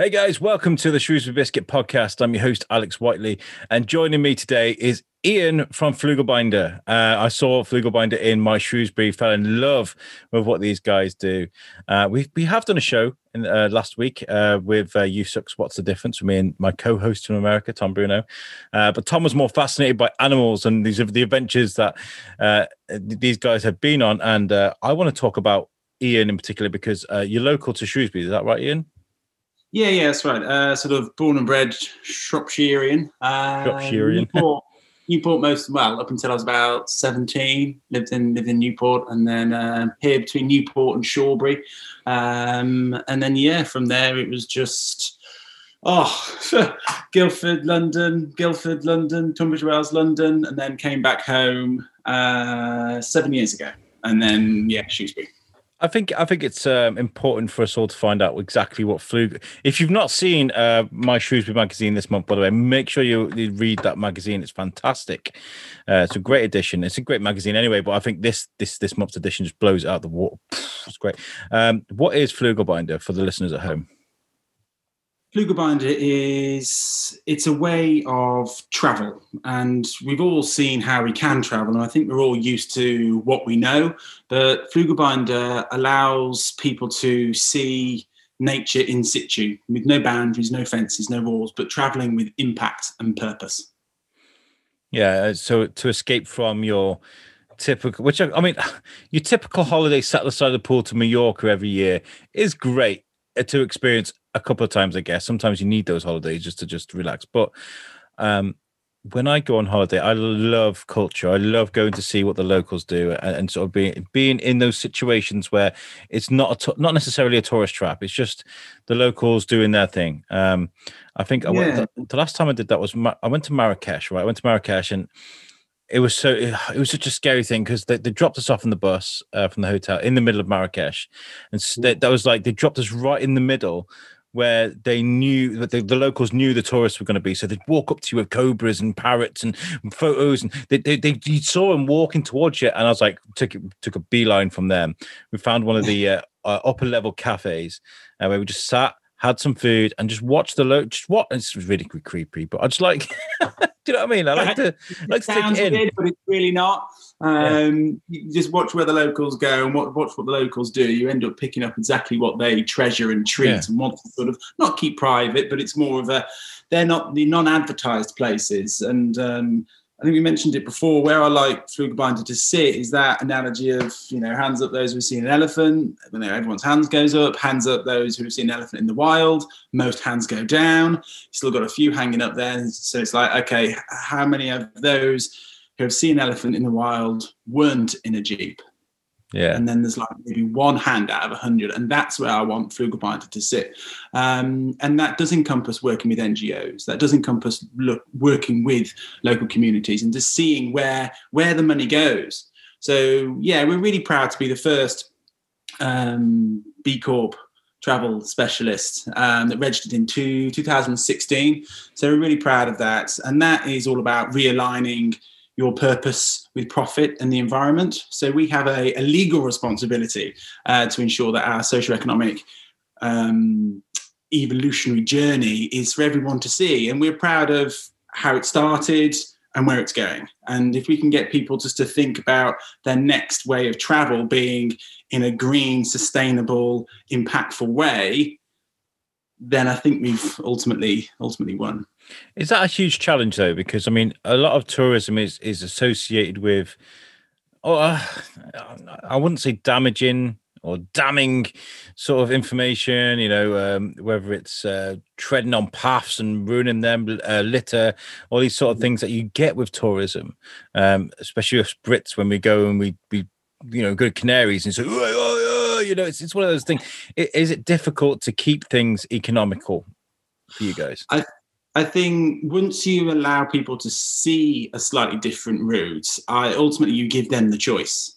Hey guys, welcome to the Shrewsbury Biscuit podcast. I'm your host, Alex Whiteley, and joining me today is Ian from Flooglebinder. Uh, I saw Flooglebinder in my Shrewsbury, fell in love with what these guys do. Uh, we we have done a show in, uh, last week uh, with uh, You Sucks, What's the Difference? with me and my co-host from America, Tom Bruno. Uh, but Tom was more fascinated by animals and these the adventures that uh, these guys have been on. And I want to talk about Ian in particular because you're local to Shrewsbury. Is that right, Ian? Yeah, yeah, that's right. Uh, sort of born and bred Shropshirean. Uh, Shropshirean. Newport, Newport most well up until I was about seventeen. Lived in lived in Newport, and then uh, here between Newport and Shawbury, um, and then yeah, from there it was just oh Guildford, London, Guildford, London, Tunbridge Wells, London, and then came back home uh, seven years ago, and then yeah, Shrewsbury. I think I think it's um, important for us all to find out exactly what flu. If you've not seen uh, my Shrewsbury magazine this month, by the way, make sure you, you read that magazine. It's fantastic. Uh, it's a great edition. It's a great magazine anyway, but I think this this this month's edition just blows out the water. It's great. Um, what is Flooglebinder for the listeners at home? Flooglebinder is it's a way of travel, and we've all seen how we can travel, and I think we're all used to what we know. But Flooglebinder allows people to see nature in situ, with no boundaries, no fences, no walls, but traveling with impact and purpose. Yeah, so to escape from your typical, which I, I mean, your typical holiday sat aside the pool to Mallorca every year is great uh, to experience a couple of times, I guess. Sometimes you need those holidays just to just relax. But um, when I go on holiday, I love culture. I love going to see what the locals do and, and sort of being being in those situations where it's not a, not necessarily a tourist trap. It's just the locals doing their thing. Um, I think I went, the, the, last time I did that was I went to Marrakesh. Right, I went to Marrakesh and it was so it was such a scary thing because they, they dropped us off in the bus uh, from the hotel in the middle of Marrakesh, and that, that was like they dropped us right in the middle where they knew that the, the, locals knew the tourists were going to be. So they'd walk up to you with cobras and parrots and photos, and they, they, they you saw them walking towards you. And I was like, took took a beeline from them. We found one of the uh, uh, upper level cafes uh, where we just sat, had some food, and just watched the look. Just what? It's really creepy, but I just like, do you know what I mean? I like to like to take it in, weird, but it's really not. Um, yeah. You just watch where the locals go and watch, watch what the locals do. You end up picking up exactly what they treasure and treat yeah. and want to sort of not keep private, but it's more of a they're not the non-advertised places. And um, I think we mentioned it before. Where I like Flooglebinder to sit is that analogy of you know hands up those who've seen an elephant. You know, everyone's hands goes up. Hands up those who've seen an elephant in the wild. Most hands go down. Still got a few hanging up there. So it's like okay, how many of those? who have seen an elephant in the wild weren't in a jeep. Yeah. And then there's like maybe one hand out of a hundred. And that's where I want Flooglebinder to sit. Um, and that does encompass working with NGOs. That does encompass look, working with local communities and just seeing where where the money goes. So yeah, we're really proud to be the first um, B Corp travel specialist um, that registered in two, 2016. So we're really proud of that. And that is all about realigning your purpose with profit and the environment. So we have a, a legal responsibility uh, to ensure that our socioeconomic um, evolutionary journey is for everyone to see. And we're proud of how it started and where it's going. And if we can get people just to think about their next way of travel being in a green, sustainable, impactful way, then I think we've ultimately ultimately won. Is that a huge challenge though? Because I mean, a lot of tourism is is associated with, oh, uh, I wouldn't say damaging or damning sort of information. You know, um, whether it's uh, treading on paths and ruining them, uh, litter, all these sort of things that you get with tourism, um, especially with Brits when we go and we we you know go to Canaries and say, oh, oh, you know, it's it's one of those things. Is it difficult to keep things economical for you guys? I I think once you allow people to see a slightly different route, I ultimately you give them the choice.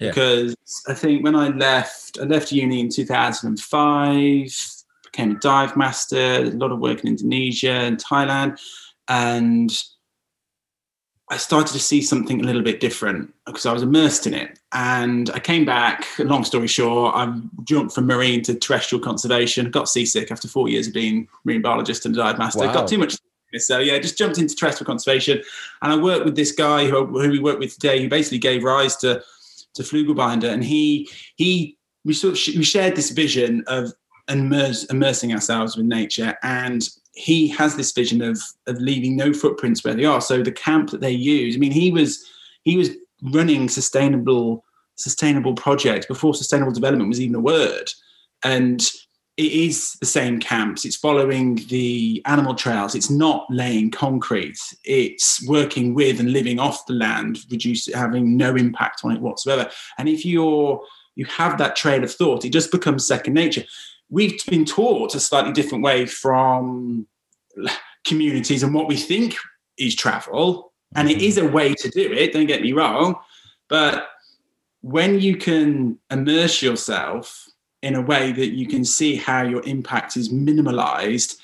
Yeah. Because I think when I left, I left uni in 2005, became a dive master, a lot of work in Indonesia and Thailand. And I started to see something a little bit different because I was immersed in it. And I came back, long story short, I jumped from marine to terrestrial conservation, got seasick after four years of being marine biologist and dive master, wow. got too much. So yeah, just jumped into terrestrial conservation. And I worked with this guy who, who we work with today, who basically gave rise to, to Flooglebinder. And he, he, we sort of, we shared this vision of immerse, immersing ourselves with nature and he has this vision of of leaving no footprints where they are. So the camp that they use, I mean, he was he was running sustainable sustainable projects before sustainable development was even a word, and it is the same camps. It's following the animal trails. It's not laying concrete. It's working with and living off the land, reduce having no impact on it whatsoever. And if you're you have that train of thought, it just becomes second nature we've been taught a slightly different way from communities and what we think is travel. And it is a way to do it, don't get me wrong. But when you can immerse yourself in a way that you can see how your impact is minimalized,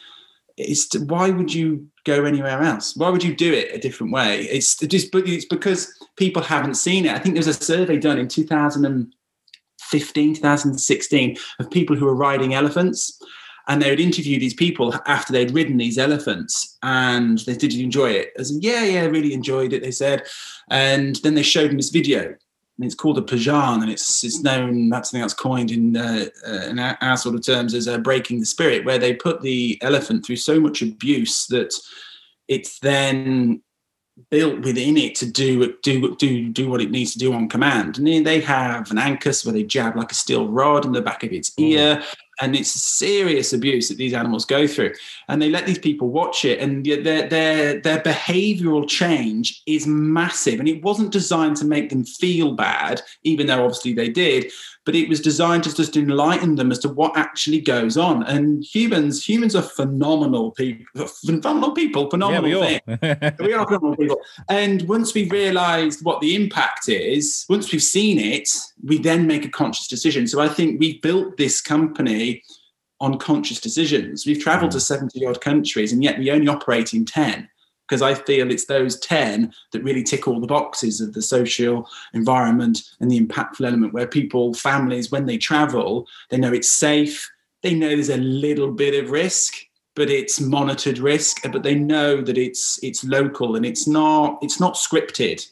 it's to, why would you go anywhere else? Why would you do it a different way? It's just it's because people haven't seen it. I think there's a survey done in 2000 and 2015, 2016 of people who were riding elephants. And they would interview these people after they'd ridden these elephants and they did enjoy it? I said, yeah, yeah, really enjoyed it, they said. And then they showed them this video and it's called a phajaan, and it's it's known that's something that's coined in uh, uh, in our, our, sort of terms as uh, breaking the spirit, where they put the elephant through so much abuse that it's then built within it to do do do do what it needs to do on command. And then they have an ankus where they jab like a steel rod in the back of its mm. ear, and it's serious abuse that these animals go through. And they let these people watch it, and their their their behavioural change is massive. And it wasn't designed to make them feel bad, even though obviously they did but it was designed to just enlighten them as to what actually goes on. And humans, humans are phenomenal people, phenomenal people, phenomenal yeah, we, we are phenomenal people. And once we realised what the impact is, once we've seen it, we then make a conscious decision. So I think we built this company on conscious decisions. We've travelled mm. to 70 odd countries, and yet we only operate in 10 because I feel it's those 10 that really tick all the boxes of the social environment and the impactful element where people, families, when they travel, they know it's safe, they know there's a little bit of risk, but it's monitored risk, but they know that it's it's local and it's not it's not scripted.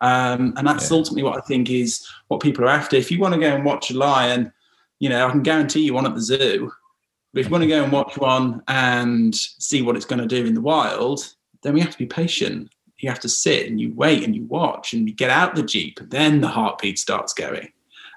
Um, and that's yeah. ultimately what I think is what people are after. If you want to go and watch a lion, you know, I can guarantee you one at the zoo. But if you want to go and watch one and see what it's going to do in the wild, then we have to be patient. You have to sit and you wait and you watch and you get out the Jeep, then the heartbeat starts going.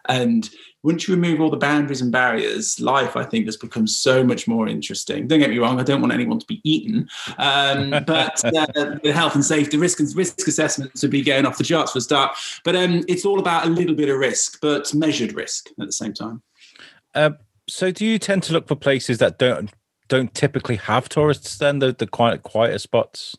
And once you remove all the boundaries and barriers, life, I think, has become so much more interesting. Don't get me wrong, I don't want anyone to be eaten, um, but uh, the health and safety risk and risk assessments would be going off the charts for a start. But um, it's all about a little bit of risk, but measured risk at the same time. Uh, so, do you tend to look for places that don't don't typically have tourists then the the quiet quieter spots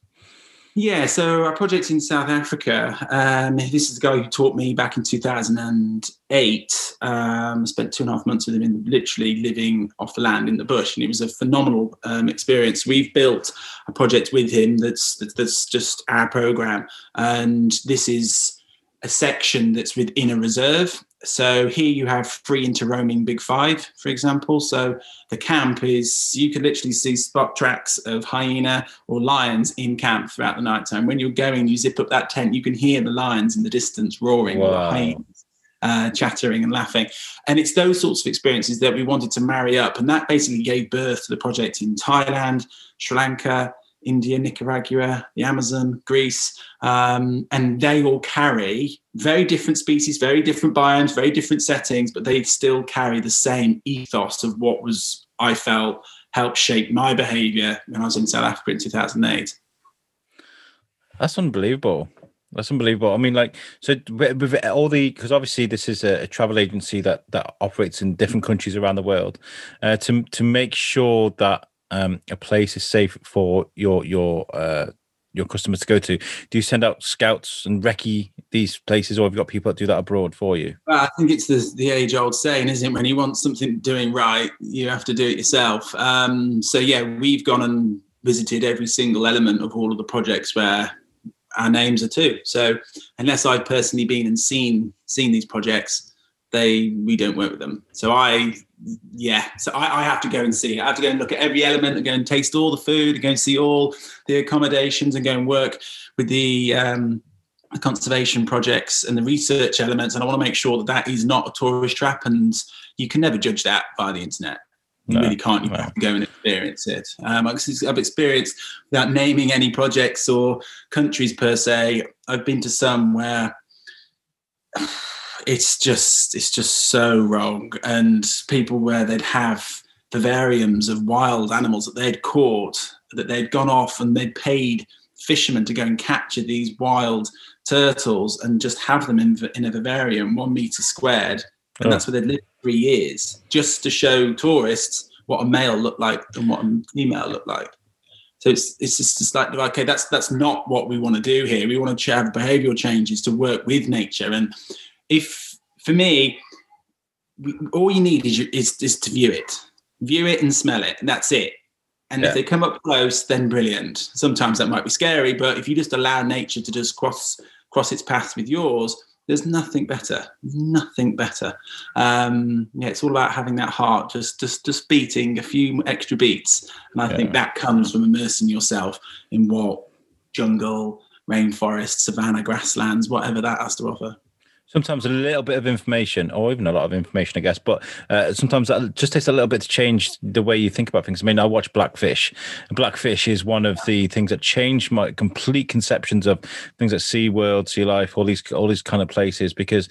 yeah, so our project in South Africa. Um, this is the guy who taught me back in 2008. Um, spent two and a half months with him, in literally living off the land in the bush, and it was a phenomenal um, experience. We've built a project with him that's that's just our program, and this is a section that's within a reserve. So here you have free interroaming Big Five, for example. So the camp is you could literally see spot tracks of hyena or lions in camp throughout the night time. When you're going, you zip up that tent, you can hear the lions in the distance roaring wow. or hyenas. Uh, chattering and laughing. And it's those sorts of experiences that we wanted to marry up. And that basically gave birth to the project in Thailand, Sri Lanka, India, Nicaragua, the Amazon, Greece, um, and they all carry very different species, very different biomes, very different settings, but they still carry the same ethos of what was I felt helped shape my behaviour when I was in South Africa in 2008. That's unbelievable. That's unbelievable. I mean, like, so with all the because obviously this is a, a, travel agency that that operates in different countries around the world, uh, to to make sure that um, a place is safe for your your uh, your customers to go to? Do you send out scouts and recce these places, or have you got people that do that abroad for you? Well, I think it's the, the age old saying, isn't it? When you want something doing right, you have to do it yourself. Um, so yeah, we've gone and visited every single element of all of the projects where our names are too. So unless I've personally been and seen seen these projects, they we don't work with them. So I yeah, so I, I, have to go and see. I have to go and look at every element and go and taste all the food and go and see all the accommodations and go and work with the um, conservation projects and the research elements. And I want to make sure that that is not a tourist trap. And you can never judge that via the internet. You no, really can't. You no. have to go and experience it. Um, I've experienced without naming any projects or countries per se. I've been to some where it's just it's just so wrong. And people where they'd have vivariums of wild animals that they'd caught, that they'd gone off and they'd paid fishermen to go and capture these wild turtles and just have them in, in a vivarium, one meter squared. And oh. that's where they'd lived three years, just to show tourists what a male looked like and what a female looked like. So it's it's just, just like okay, that's that's not what we want to do here. We want to have behavioural changes to work with nature, and if for me, all you need is, is is to view it, view it and smell it, and that's it. And yeah. if they come up close, then brilliant. Sometimes that might be scary, but if you just allow nature to just cross cross its path with yours, there's nothing better. Nothing better. Um, yeah, it's all about having that heart just just just beating a few extra beats, and I yeah. think that comes from immersing yourself in what jungle, rainforest, savanna, grasslands, whatever that has to offer sometimes a little bit of information or even a lot of information i guess but uh, sometimes that just takes a little bit to change the way you think about things. I mean i watch blackfish. Blackfish is one of the things that changed my complete conceptions of things like sea world sea life all these all these kind of places because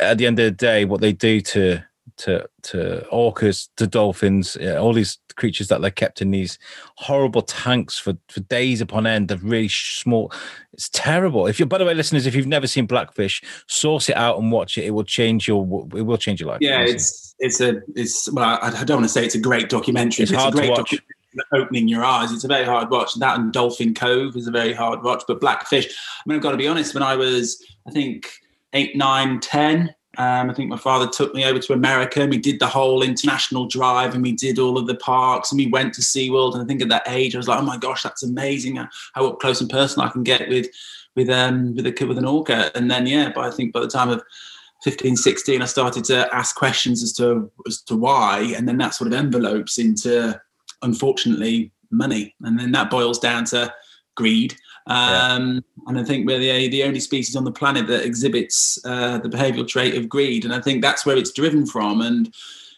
at the end of the day what they do to to to orcas to dolphins all these creatures that they're kept in these horrible tanks for for days upon end. They're really small. It's terrible. If you by the way listeners if you've never seen blackfish source it out and watch it. It will change your it will change your life yeah it's it's a it's well i don't want to say it's a great documentary it's, it's hard a great to watch. opening your eyes. It's a very hard watch. That and dolphin cove is a very hard watch but blackfish i mean i've got to be honest when i was i think eight nine ten um, I think my father took me over to America and we did the whole international drive and we did all of the parks and we went to SeaWorld. And I think at that age, I was like, oh my gosh, that's amazing how up close and personal I can get with with um with a with an orca. And then yeah, but I think by the time of 15, 16, I started to ask questions as to as to why. And then that sort of envelopes into unfortunately money. And then that boils down to greed um, yeah. And I think we're the, the only species on the planet that exhibits uh, the behavioral trait of greed. And I think that's where it's driven from. And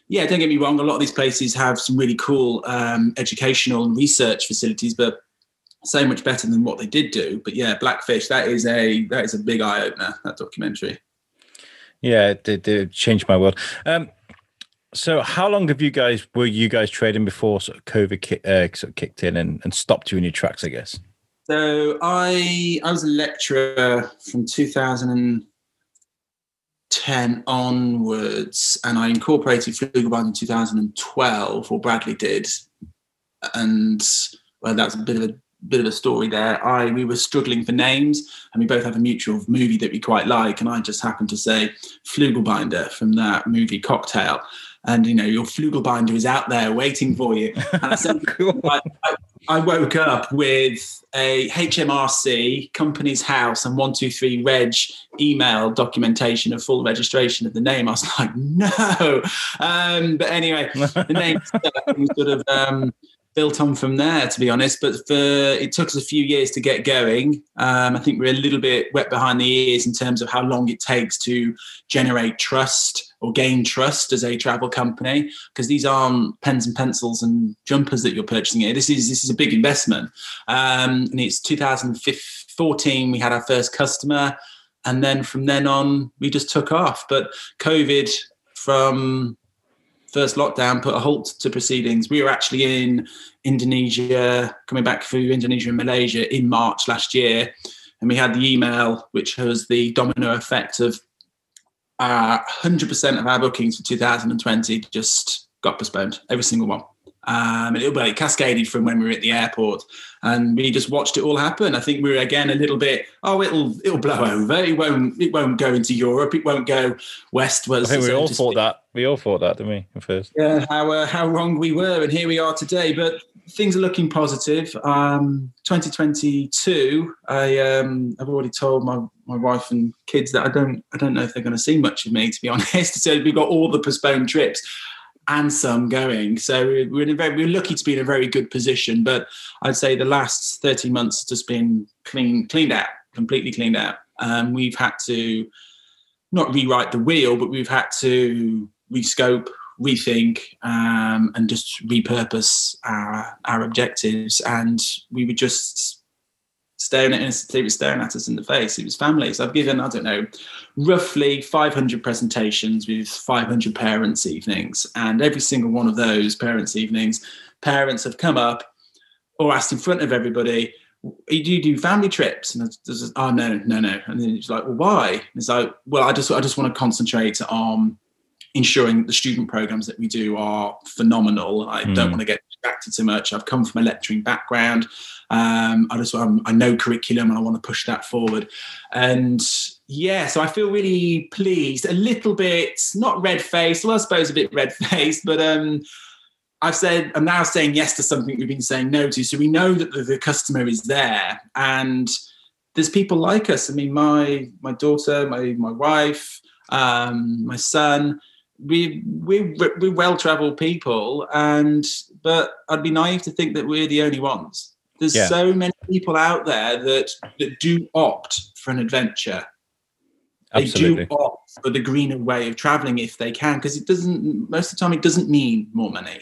yeah, don't get me wrong, a lot of these places have some really cool um, educational and research facilities, but so much better than what they did do. But yeah, Blackfish, that is a that is a big eye opener, that documentary. Yeah, it, it, it changed my world. Um, so, how long have you guys were you guys trading before sort of COVID ki- uh, sort of kicked in and, and stopped you in your tracks? I guess. So I I was a lecturer from 2010 onwards, and I incorporated Flooglebinder in 2012, or Bradley did, and well, that's a bit of a bit of a story there. I we were struggling for names, and we both have a mutual movie that we quite like, and I just happened to say Flugelbinder from that movie Cocktail, and you know your Flugelbinder is out there waiting for you. And I said. I, I, I woke up with a HMRC Companies House and one two three reg email documentation of full registration of the name. I was like, no. Um, but anyway, the name sort of um, built on from there, to be honest. But for it took us a few years to get going. Um, I think we're a little bit wet behind the ears in terms of how long it takes to generate trust or gain trust as a travel company, because these aren't pens and pencils and jumpers that you're purchasing here. This is this is a big investment. Um, and it's 2014 we had our first customer, and then from then on we just took off. But COVID from first lockdown put a halt to proceedings. We were actually in Indonesia, coming back through Indonesia and Malaysia in March last year, and we had the email which was the domino effect of uh, 100% of our bookings for 2020 just got postponed, every single one. Um, and it, well, it cascaded from when we were at the airport, and we just watched it all happen. I think we were again a little bit, oh, it'll it'll blow over. It won't it won't go into Europe. It won't go westwards. I think we so all thought that. We all thought that, didn't we? At first. Yeah, how uh, how wrong we were, and here we are today. But things are looking positive. Um, 2022. I um, I've already told my my wife and kids that I don't I don't know if they're going to see much of me. To be honest, so we've got all the postponed trips and some going. So we're in a very we're lucky to be in a very good position. But I'd say the last 30 months has just been clean cleaned out, completely cleaned out. Um, we've had to not rewrite the wheel, but we've had to rescope, rethink, um, and just repurpose our our objectives. And we were just staring at us, they were staring at us in the face. It was families. I've given, I don't know, roughly 500 presentations with 500 parents' evenings. And every single one of those parents' evenings, parents have come up or asked in front of everybody, do you do family trips? And there's, oh no, no, no. And then it's like, well, why? And it's like, well, I just I just want to concentrate on ensuring the student programs that we do are phenomenal. I Mm. don't want to get distracted too much. I've come from a lecturing background. Um, I just um, I know curriculum and I want to push that forward. And yeah, so I feel really pleased. A little bit not red faced. Well, I suppose a bit red faced, but um, I've said I'm now saying yes to something we've been saying no to. So we know that the, the customer is there, and there's people like us. I mean, my my daughter, my my wife, um, my son. We we we're well travelled people, and but I'd be naive to think that we're the only ones. There's Yeah. so many people out there that that do opt for an adventure they Absolutely. do opt for the greener way of traveling if they can because it doesn't most of the time it doesn't mean more money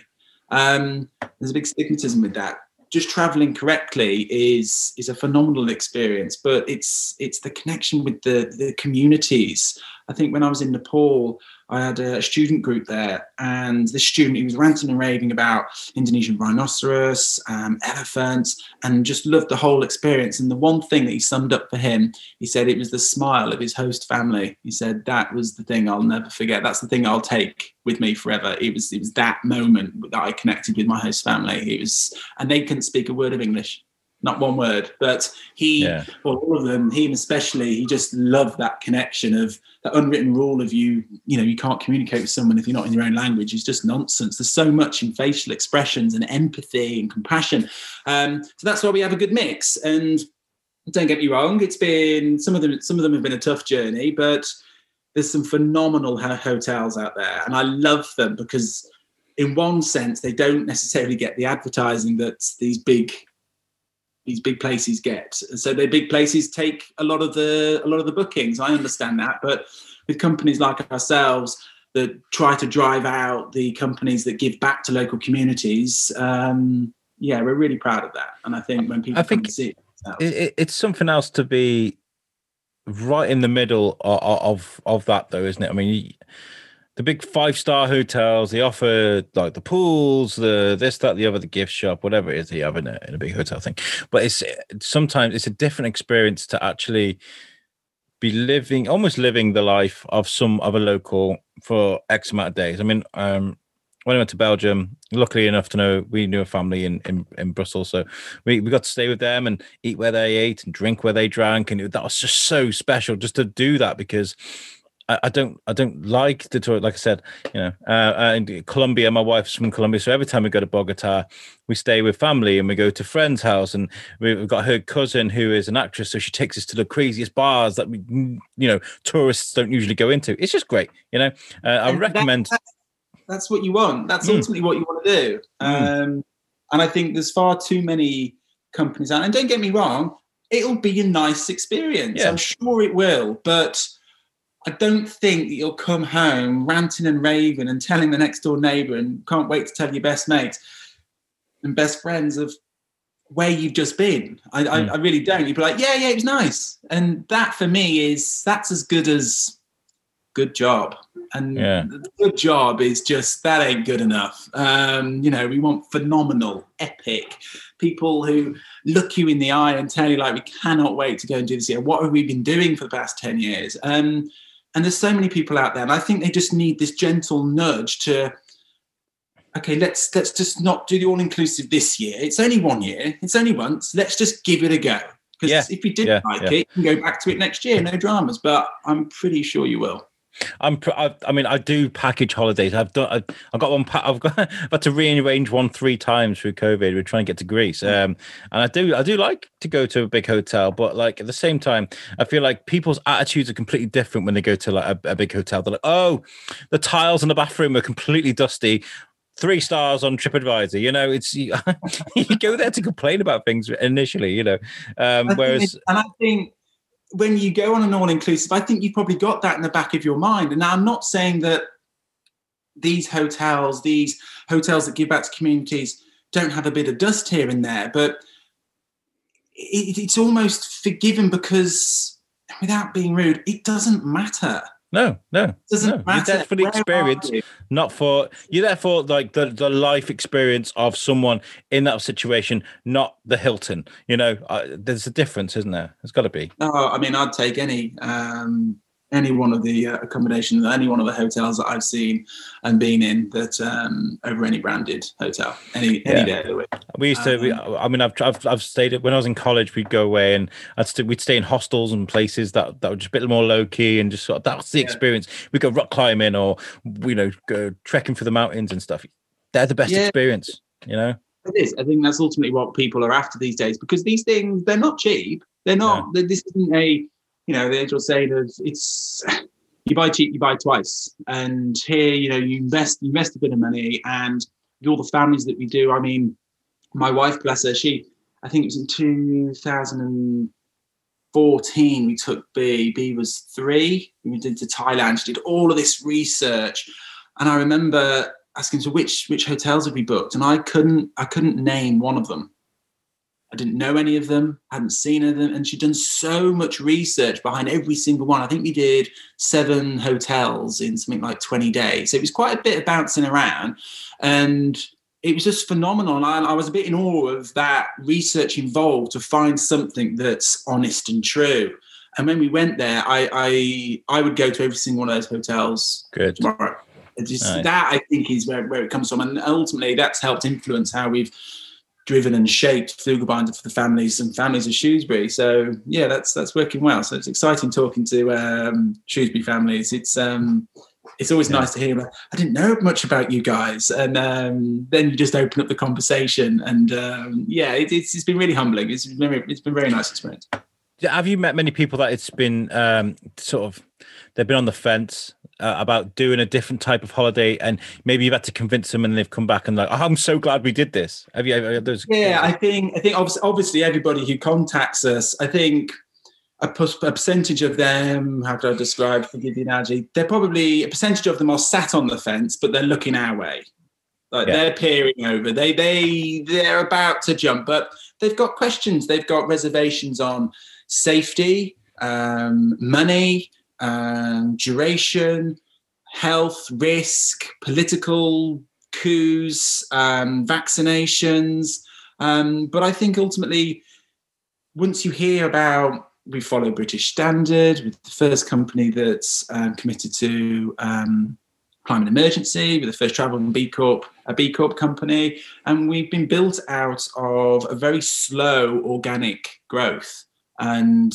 um, there's a big stigmatism with that just traveling correctly is is a phenomenal experience but it's it's the connection with the the communities i think when i was in nepal i had a student group there and this student he was ranting and raving about indonesian rhinoceros um, elephants and just loved the whole experience and the one thing that he summed up for him he said it was the smile of his host family. He said that was the thing I'll never forget. That's the thing I'll take with me forever. It was it was that moment that I connected with my host family. It was, and they couldn't speak a word of English, not one word. But he, Yeah. well, all of them, him especially, he just loved that connection of that unwritten rule of you. You know, you can't communicate with someone if you're not in your own language. It's just nonsense. There's so much in facial expressions and empathy and compassion. Um, so that's why we have a good mix and don't get me wrong it's been some of them some of them have been a tough journey but there's some phenomenal hotels out there and i love them because in one sense they don't necessarily get the advertising that these big these big places get. So their big places take a lot of the a lot of the bookings. I understand that. But with companies like ourselves that try to drive out the companies that give back to local communities um yeah we're really proud of that. And i think when people I come think see it it, it- it's something else to be right in the middle of, of of that though isn't it? I mean you- the big five star hotels they offer like the pools the this that the other the gift shop whatever it is they have in a, in a big hotel thing. But it's sometimes it's a different experience to actually be living almost living the life of some other local for x amount of days. I mean um when I went to Belgium, luckily enough to know we knew a family in, in, in Brussels, so we, we got to stay with them and eat where they ate and drink where they drank, and it, that was just so special just to do that because I, I don't I don't like the tour. Like I said, you know, uh, uh, in Colombia, my wife's from Colombia, so every time we go to Bogota, we stay with family and we go to friends' house, and we- we've got her cousin who is an actress, so she takes us to the craziest bars that we you know tourists don't usually go into. It's just great, you know. Uh, I And that- recommend. that's, that's what you want. That's Mm. ultimately what you want to do. Mm. Um, and I think there's far too many companies out. And don't get me wrong, it'll be a nice experience. Yeah. I'm sure it will. But I don't think that you'll come home ranting and raving and telling the next door neighbour and can't wait to tell your best mates and best friends of where you've just been. I, Mm. I, I really don't. You'd be like, yeah, yeah, it was nice. And that for me is that's as good as good job. And Yeah. good job is just that ain't good enough. Um, you know, we want phenomenal, epic people who look you in the eye and tell you like we cannot wait to go and do this here. What have we been doing for the past 10 years? Um, and there's so many people out there, and I think they just need this gentle nudge to okay, let's let's just not do the all inclusive this year. It's only one year. It's only once. Let's just give it a go. Because Yeah, if you didn't yeah, like yeah. it, you can go back to it next year. No dramas. But I'm pretty sure you will. I'm. I, I mean, I do package holidays. I've done. I, I've got one. I've got. I've had to rearrange one three times through COVID. We're trying to get to Greece. Um, and I do. I do like to go to a big hotel, but like at the same time, I feel like people's attitudes are completely different when they go to like a, a big hotel. They're like, oh, the tiles in the bathroom are completely dusty. Three stars on TripAdvisor. You know, it's you, you go there to complain about things initially. You know, um, whereas and I think when you go on an all inclusive, I think you've probably got that in the back of your mind. And I'm not saying that these hotels, these hotels that give back to communities, don't have a bit of dust here and there, but it, it's almost forgiven because, without being rude, it doesn't matter. No, no, It doesn't No, you're there for the Where experience. not for you're there for like the, the life experience of someone in that situation not the hilton. You know uh, there's a difference isn't there? There's got to be. No, I mean, I'd take any um, any one of the uh, accommodations, any one of the hotels that I've seen and been in that um, over any branded hotel, any any Yeah. day of the week. we used to we, Um, i mean I've, I've i've stayed at when i was in college we'd go away and i'd st- we'd stay in hostels and places that that were just a bit more low-key and just sort of that's the Yeah. experience we go rock climbing or you know go trekking for the mountains and stuff they're the best Yeah. experience you know It is. I think that's ultimately what people are after these days because these things they're not cheap. They're not. This isn't a you know the age old saying of it's you buy cheap, you buy twice. And here, you know, you invest you invest a bit of money, and all the families that we do. I mean, my wife, bless her, she I think it was in 2014 we took B. B was three. We went to Thailand. She did all of this research, and I remember asking so which which hotels have we booked, and I couldn't I couldn't name one of them. I didn't know any of them, hadn't seen any of them, and she'd done so much research behind every single one. I think we did seven hotels in something like 20 days. So it was quite a bit of bouncing around. And it was just phenomenal. And I, I was a bit in awe of that research involved to find something that's honest and true. And when we went there, I I, I would go to every single one of those hotels good tomorrow. Just Nice. that I think is where, where it comes from, and ultimately that's helped influence how we've driven and shaped Flooglebinder for the families and families of Shrewsbury. So yeah, that's that's working well. So it's exciting talking to um, Shrewsbury families. It's um, it's always Yeah. nice to hear. I didn't know much about you guys, and um, then you just open up the conversation, and um, yeah, it, it's it's been really humbling. It's been it's been a very nice experience. Have you met many people that it's been um, sort of they've been on the fence uh, about doing a different type of holiday, and maybe you've had to convince them, and they've come back and like, oh, I'm so glad we did this. Have you? Have those? Yeah, I think I think obviously, obviously everybody who contacts us, I think a, a percentage of them, how do I describe? Forgive the analogy. They're probably a percentage of them are sat on the fence, but they're looking our way. Like Yeah. they're peering over. They they they're about to jump, but they've got questions. They've got reservations on safety, um, money, um, duration, health, risk, political coups, um, vaccinations. Um, but I think ultimately, once you hear about, we follow British standard with the first company that's um, committed to um, climate emergency, with the first travel and B Corp, a B Corp company, and we've been built out of a very slow organic growth. And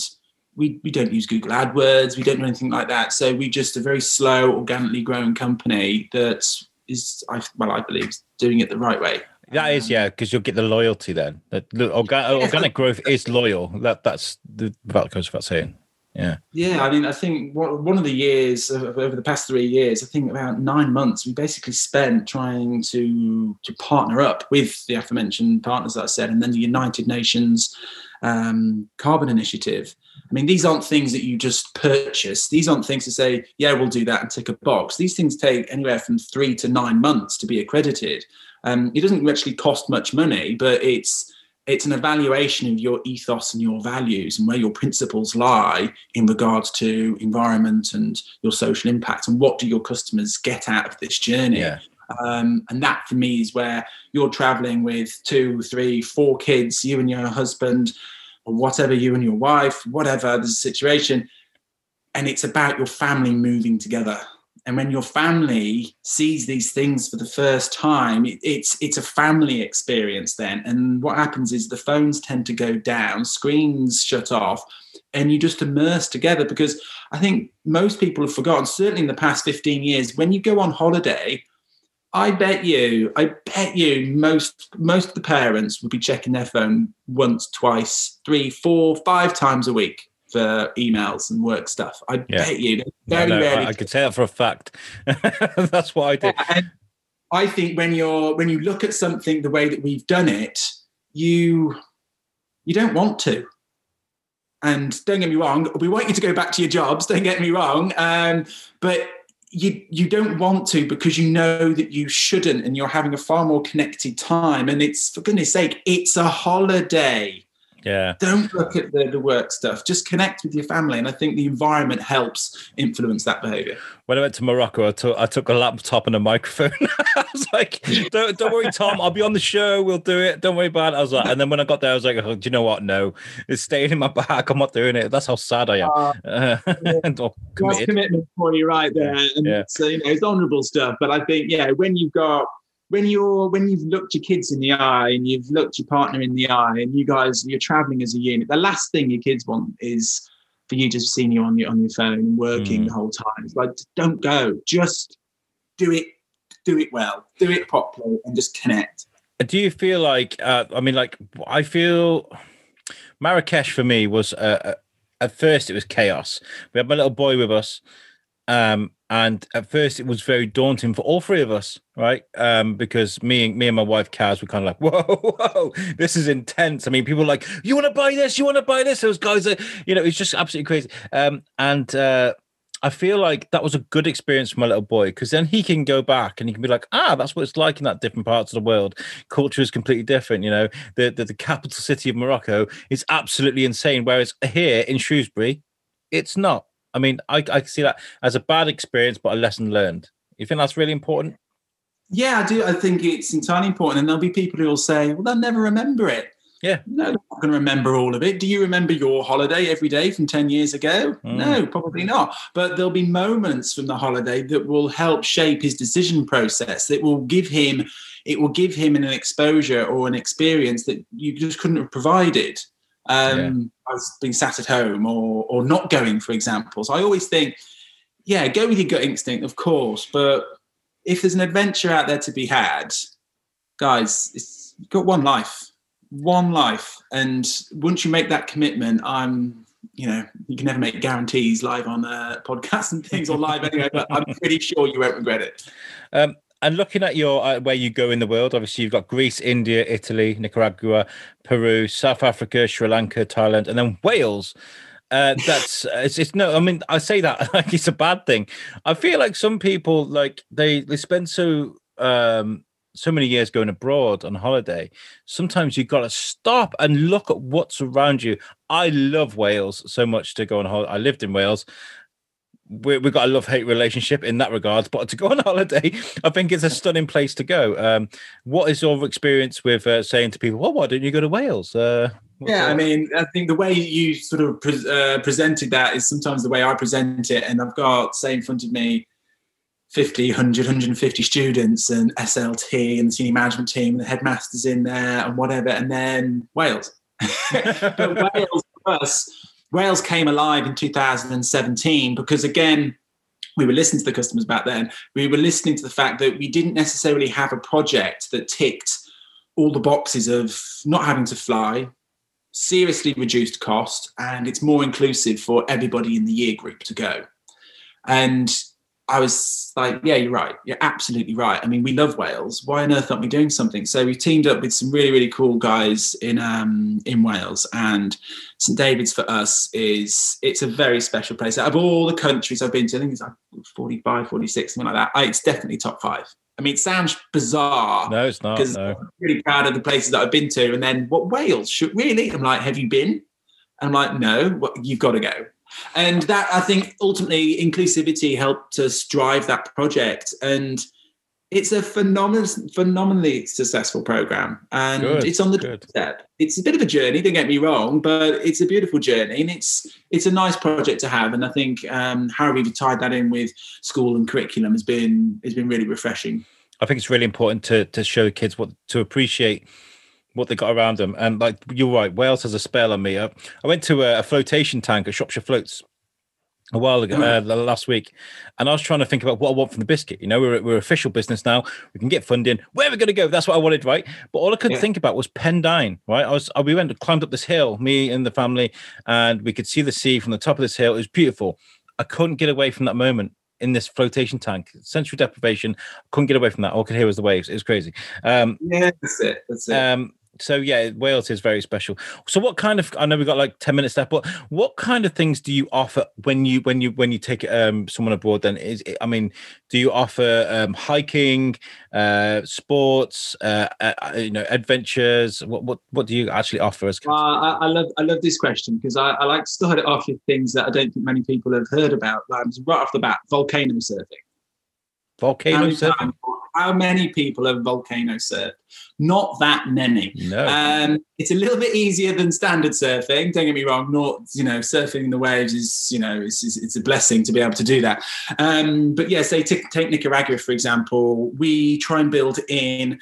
we, we don't use Google AdWords, we don't do anything like that. So we're just a very slow, organically growing company that is, I, well, I believe, doing it the right way. That is, yeah, because you'll get the loyalty then. That orga- organic growth is loyal. That that's the that goes without saying. Yeah, Yeah, I mean, I think one of the years of- over the past three years, I think about nine months, we basically spent trying to to partner up with the aforementioned partners that I said, and then the United Nations um, Carbon Initiative. I mean, these aren't things that you just purchase. These aren't things to say, yeah, we'll do that and tick a box. These things take anywhere from three to nine months to be accredited. Um, it doesn't actually cost much money, but it's it's an evaluation of your ethos and your values and where your principles lie in regards to environment and your social impact and what do your customers get out of this journey yeah, um, and that for me is where you're traveling with two three four kids you and your husband or whatever you and your wife whatever the situation and it's about your family moving together and when your family sees these things for the first time, it, it's it's a family experience then. And what happens is the phones tend to go down, screens shut off, and you just immerse together. Because I think most people have forgotten, certainly in the past 15 years, when you go on holiday, I bet you, I bet you most most of the parents would be checking their phone once, twice, three, four, five times a week for emails and work stuff. I yeah. bet you very no, rarely. I, I could say that for a fact. That's what I do. Yeah, I think when you're when you look at something the way that we've done it, you you don't want to. And don't get me wrong, we want you to go back to your jobs. Don't get me wrong, um, but you you don't want to because you know that you shouldn't, and you're having a far more connected time. And it's for goodness sake, it's a holiday. Yeah. Don't look at the, the work stuff. Just connect with your family. And I think the environment helps influence that behavior. When I went to Morocco, I took I took a laptop and a microphone. I was like, don't, don't worry, Tom, I'll be on the show. We'll do it. Don't worry about it. I was like, and then when I got there, I was like, oh, do you know what? No, it's staying in my bag. I'm not doing it. That's how sad I am. Uh, yeah. Commitment for you right there. And yeah. so, you know, it's honorable stuff. But I think, yeah, when you've got when you're when you've looked your kids in the eye and you've looked your partner in the eye and you guys you're traveling as a unit the last thing your kids want is for you to see you on your on your phone working mm. the whole time. It's like don't go. Just do it do it well. Do it properly and just connect. Do you feel like uh, i mean like i feel marrakesh for me was uh, uh at first it was chaos. We had my little boy with us um and at first it was very daunting for all three of us right um because me and me and my wife Kaz were kind of like whoa whoa this is intense i mean people like you want to buy this you want to buy this those guys are you know it's just absolutely crazy um and uh I feel like that was a good experience for my little boy because then he can go back and he can be like, ah, that's what it's like in that different parts of the world. Culture is completely different. You know, the, the, the capital city of Morocco is absolutely insane, whereas here in Shrewsbury, it's not. I mean, I, I see that as a bad experience, but a lesson learned. You think that's really important? Yeah, I do. I think it's entirely important. And there'll be people who will say, well, they'll never remember it. Yeah. No, they're not going to remember all of it. Do you remember your holiday every day from 10 years ago? Mm. No, probably not. But there'll be moments from the holiday that will help shape his decision process, that will give him it will give him an exposure or an experience that you just couldn't have provided um, yeah. as being sat at home or or not going, for example. So I always think, yeah, go with your gut instinct, of course, but if there's an adventure out there to be had, guys, it's you've got one life, one life, and once you make that commitment, I'm you know, you can never make guarantees live on uh, podcasts and things or live anyway, but I'm pretty sure you won't regret it. Um, and looking at your uh, where you go in the world, obviously you've got Greece, India, Italy, Nicaragua, Peru, South Africa, Sri Lanka, Thailand, and then Wales. Uh, that's it's, it's no. I mean, I say that like it's a bad thing. I feel like some people like they they spend so um so many years going abroad on holiday. Sometimes you've got to stop and look at what's around you. I love Wales so much to go on holiday. I lived in Wales we, have got a love hate relationship in that regard. But to go on holiday, I think it's a stunning place to go. Um, what is your experience with uh, saying to people, "Well, why don't you go to Wales?" Uh, yeah, I mean, I think the way you sort of pre- uh, presented that is sometimes the way I present it, and I've got say in front of me 50, 100, 150 students and SLT and the senior management team, and the headmasters in there and whatever, and then Wales. but Wales for us Wales came alive in 2017 because, again, we were listening to the customers back then. We were listening to the fact that we didn't necessarily have a project that ticked all the boxes of not having to fly, seriously reduced cost, and it's more inclusive for everybody in the year group to go. And I was like, yeah, you're right. You're absolutely right. I mean, we love Wales. Why on earth aren't we doing something? So we teamed up with some really, really cool guys in um, in Wales. And St David's for us is it's a very special place. Out of all the countries I've been to, I think it's like 45, 46, something like that. It's definitely top five. I mean, it sounds bizarre. No, it's not. Because no. I'm really proud of the places that I've been to. And then what Wales should really? I'm like, have you been? I'm like, no, well, you've got to go. And that I think ultimately inclusivity helped us drive that project. And it's a phenomenal, phenomenally successful program, and Good, it's on the good. step. It's a bit of a journey. Don't get me wrong, but it's a beautiful journey, and it's it's a nice project to have. And I think um, how we've tied that in with school and curriculum has been has been really refreshing. I think it's really important to to show kids what to appreciate what they got around them. And like you're right, Wales has a spell on me. I, I went to a, a flotation tank at Shropshire Floats a while ago, uh, last week, and I was trying to think about what I want from the biscuit. You know, we're we're official business now. We can get funding. Where are we going to go? That's what I wanted, right? But all I could Yeah. think about was Pendine, right? I was I, we went and climbed up this hill, me and the family, and we could see the sea from the top of this hill. It was beautiful. I couldn't get away from that moment in this flotation tank, sensory deprivation. Couldn't get away from that. All I could hear was the waves. It was crazy. Um, Yeah, that's it. That's it. um, so yeah, Wales is very special. So what kind of I know we've got like 10 minutes left, but what kind of things do you offer when you when you when you take um someone abroad then is it, I mean, do you offer um hiking, uh sports, uh, uh you know, adventures? What what what do you actually offer as Uh, I, I love I love this question because I, I like to start it off with things that I don't think many people have heard about. Like right off the bat, volcano surfing. Volcano surfing? how many people have volcano surfed? Not that many. No. Um, it's a little bit easier than standard surfing. Don't get me wrong. Not you know, surfing the waves is you know, it's, it's, it's a blessing to be able to do that. Um, but yeah, say take Nicaragua for example. We try and build in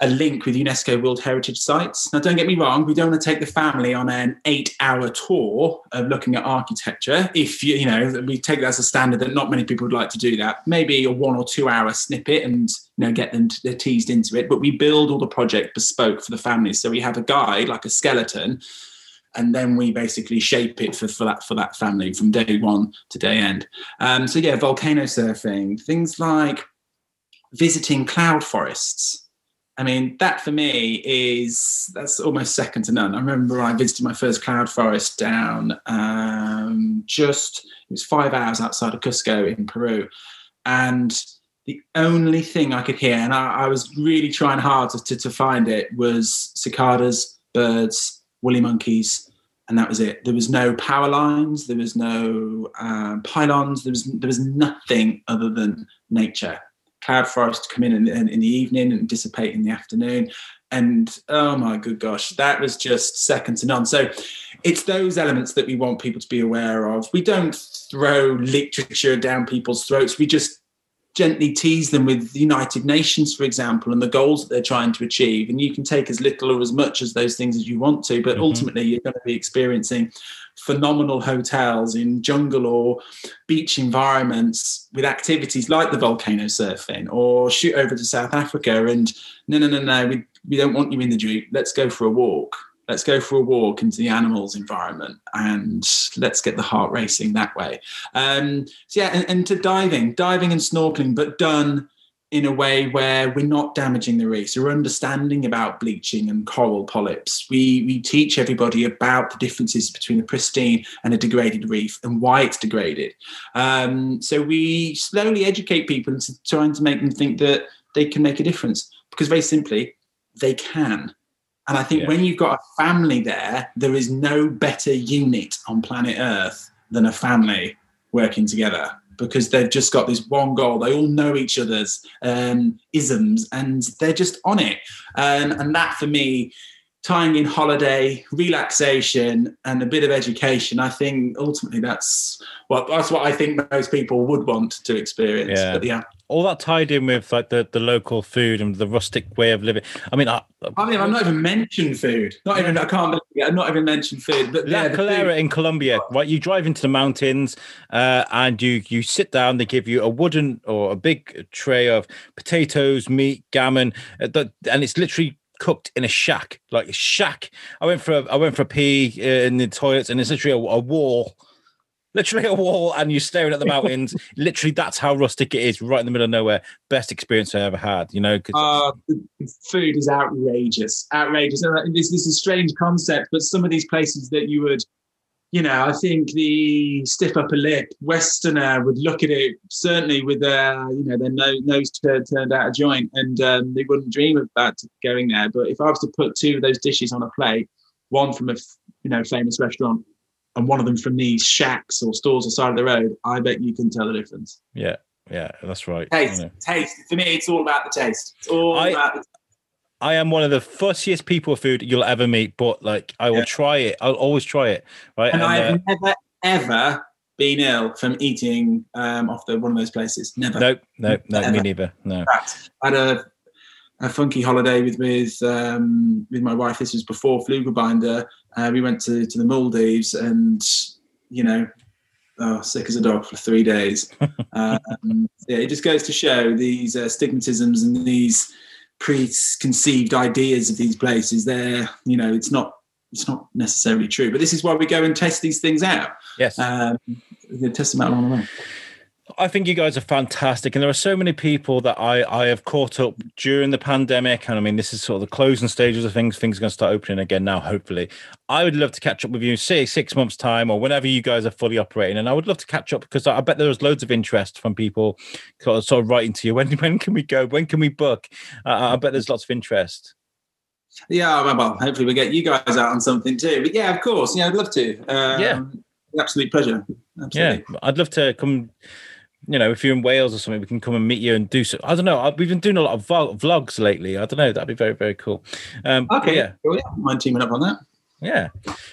a link with UNESCO World Heritage Sites. Now, don't get me wrong, we don't want to take the family on an eight-hour tour of looking at architecture. If you, you know, we take that as a standard that not many people would like to do that. Maybe a one or two-hour snippet, and you know, get them to, they're teased into it. But we build all the project bespoke for the families. So we have a guide, like a skeleton, and then we basically shape it for, for that for that family from day one to day end. Um, so yeah, volcano surfing, things like visiting cloud forests. I mean, that for me is that's almost second to none. I remember I visited my first cloud forest down um, just it was five hours outside of Cusco in Peru, and the only thing I could hear, and I, I was really trying hard to, to, to find it, was cicadas, birds, woolly monkeys, and that was it. There was no power lines, there was no um, pylons, there was there was nothing other than nature cloud forest come in in, in the evening and dissipate in the afternoon. And oh my good gosh, that was just second to none. So it's those elements that we want people to be aware of. We don't throw literature down people's throats. We just gently tease them with the United Nations, for example, and the goals that they're trying to achieve. And you can take as little or as much as those things as you want to, but Mhm. ultimately you're going to be experiencing phenomenal hotels in jungle or beach environments with activities like the volcano surfing or shoot over to South Africa and no, no, no, no, we, we don't want you in the Jeep. Let's go for a walk. Let's go for a walk into the animals environment and let's get the heart racing that way. Um, so yeah, and, and to diving, diving and snorkeling, but done in a way where we're not damaging the reefs. We're understanding about bleaching and coral polyps. We we teach everybody about the differences between a pristine and a degraded reef and why it's degraded. Um, so we slowly educate people into trying to make them think that they can make a difference because very simply they can. And I think Yeah. when you've got a family there, there is no better unit on planet Earth than a family working together because they've just got this one goal. They all know each other's um, isms and they're just on it. Um, and that for me, tying in holiday, relaxation, and a bit of education, I think ultimately that's well, that's what I think most people would want to experience. Yeah. But yeah, All that tied in with like the, the local food and the rustic way of living. I mean, I, I mean, I've not even mentioned food. Not even I can't believe it. I've not even mentioned food. But La yeah, the Calera in Colombia, right? You drive into the mountains uh, and you you sit down. They give you a wooden or a big tray of potatoes, meat, gammon, uh, that- and it's literally cooked in a shack, like a shack. I went for a, I went for a pee uh, in the toilets, and it's literally a, a wall. Literally a wall, and you're staring at the mountains. literally, that's how rustic it is, right in the middle of nowhere. Best experience I ever had, you know. 'cause- Uh, the the food is outrageous, outrageous. And This, this is a strange concept, but some of these places that you would, you know, I think the stiff upper lip Westerner would look at it certainly with their, you know, their nose, nose turned, turned out of joint, and um, they wouldn't dream about going there. But if I was to put two of those dishes on a plate, one from a you know, famous restaurant, and one of them from these shacks or stores on the side of the road, I bet you can tell the difference. Yeah, yeah, that's right. Taste, taste. For me, it's all about the taste. It's all I- about the I am one of the fussiest people of food you'll ever meet, but like I will Yeah. try it. I'll always try it. Right. And And, I uh, have never, ever been ill from eating um, off the one of those places. Never. no, no, no, me neither. No. fact, I had a, a funky holiday with with um, with my wife. This was before Flooglebinder. Uh, we went to, to the Maldives and you know, oh, sick as a dog for three days. um, yeah, it just goes to show these uh, stigmatisms and these preconceived ideas of these places. They're you know, it's not it's not necessarily true. But this is why we go and test these things out. Yes. Um, we're going to test them out along the way. I think you guys are fantastic, and there are so many people that I I have caught up during the pandemic, and I mean this is sort of the closing stages of things. Things are going to start opening again now, hopefully. I would love to catch up with you, say six months time or whenever you guys are fully operating, and I would love to catch up because I bet there was loads of interest from people sort of, writing to you. When when can we go? When can we book? Uh, I bet there's lots of interest. Yeah, well, well, hopefully we get you guys out on something too. But yeah, of course, yeah, I'd love to. Um, Yeah. absolute pleasure. Absolutely. Yeah, I'd love to come. You know, if you're in Wales or something, we can come and meet you and do so. I don't know. I- We've been doing a lot of vlogs lately. I don't know. That'd be very, very cool. Um, Okay. Yeah. Well, yeah, mind teaming up on that. Yeah.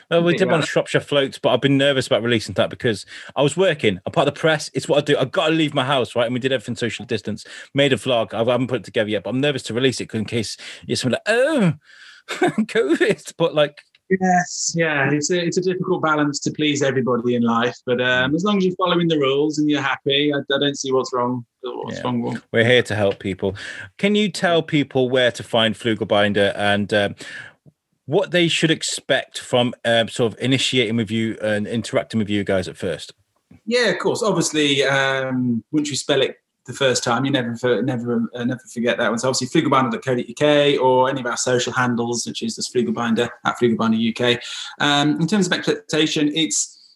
Well, we did one. Shropshire floats, but I've been nervous about releasing that because I was working. I'm part of the press. It's what I do. I've got to leave my house, right? And we did everything social distance, made a vlog. I haven't put it together yet, but I'm nervous to release it in case you're something like, oh, COVID. But like, Yes, yeah, it's a it's a difficult balance to please everybody in life, but um, as long as you're following the rules and you're happy, I, I don't see what's wrong. What's Yeah. wrong? with- we're here to help people. Can you tell people where to find Flooglebinder and um, what they should expect from um, sort of initiating with you and interacting with you guys at first? Yeah, of course. Obviously, um, once you spell it the first time, you never never uh, never forget that one. So obviously, flooglebinder.co.uk or any of our social handles, which is just flooglebinder at flooglebinder UK. Um, in terms of expectation, it's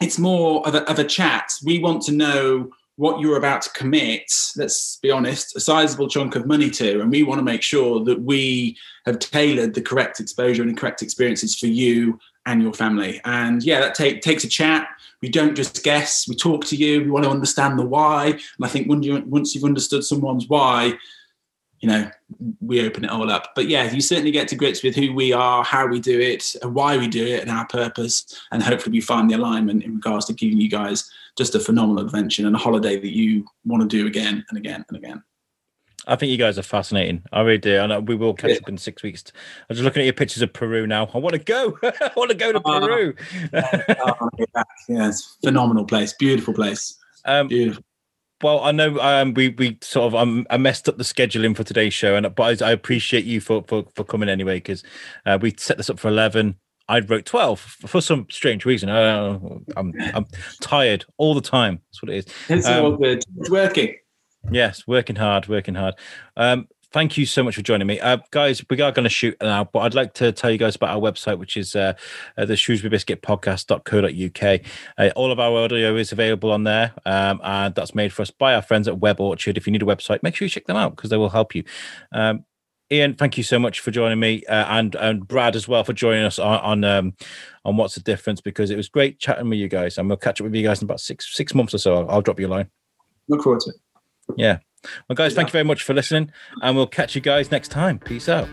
it's more of a, of a chat. We want to know what you're about to commit. Let's be honest, a sizable chunk of money to, and we want to make sure that we have tailored the correct exposure and the correct experiences for you and your family. And yeah, that take, takes a chat. We don't just guess. We talk to you. We want to understand the why. And i think when you, once you've understood someone's why you know we open it all up. But yeah you certainly get to grips with who we are how we do it and why we do it and our purpose and hopefully we find the alignment in regards to giving you guys just a phenomenal adventure and a holiday that you want to do again and again and again I think you guys are fascinating. I really do. And uh, we will catch Yeah. up in six weeks. I'm just looking at your pictures of Peru now. I want to go. I want to go to Ah. Peru. yeah it's a phenomenal place beautiful place um, beautiful well, I know um, we we sort of um, I messed up the scheduling for today's show, and but I, I appreciate you for for, for coming anyway because uh, we set this up for eleven. I wrote twelve for some strange reason. I know. I'm I'm tired all the time. That's what it is. it's Um, all good it's working Yes, working hard, working hard. Um, thank you so much for joining me, uh, guys. We are going to shoot now, but I'd like to tell you guys about our website, which is uh, uh, the Shrewsbury Biscuit Podcast.co.uk. Uh, all of our audio is available on there, um, and that's made for us by our friends at Web Orchard. If you need a website, make sure you check them out because they will help you. Um, Ian, thank you so much for joining me, uh, and and Brad as well for joining us on on, um, on what's the difference because it was great chatting with you guys, and we'll catch up with you guys in about six six months or so. I'll, I'll drop you a line. look forward to it Yeah. Well, guys, thank you very much for listening, and we'll catch you guys next time. Peace out.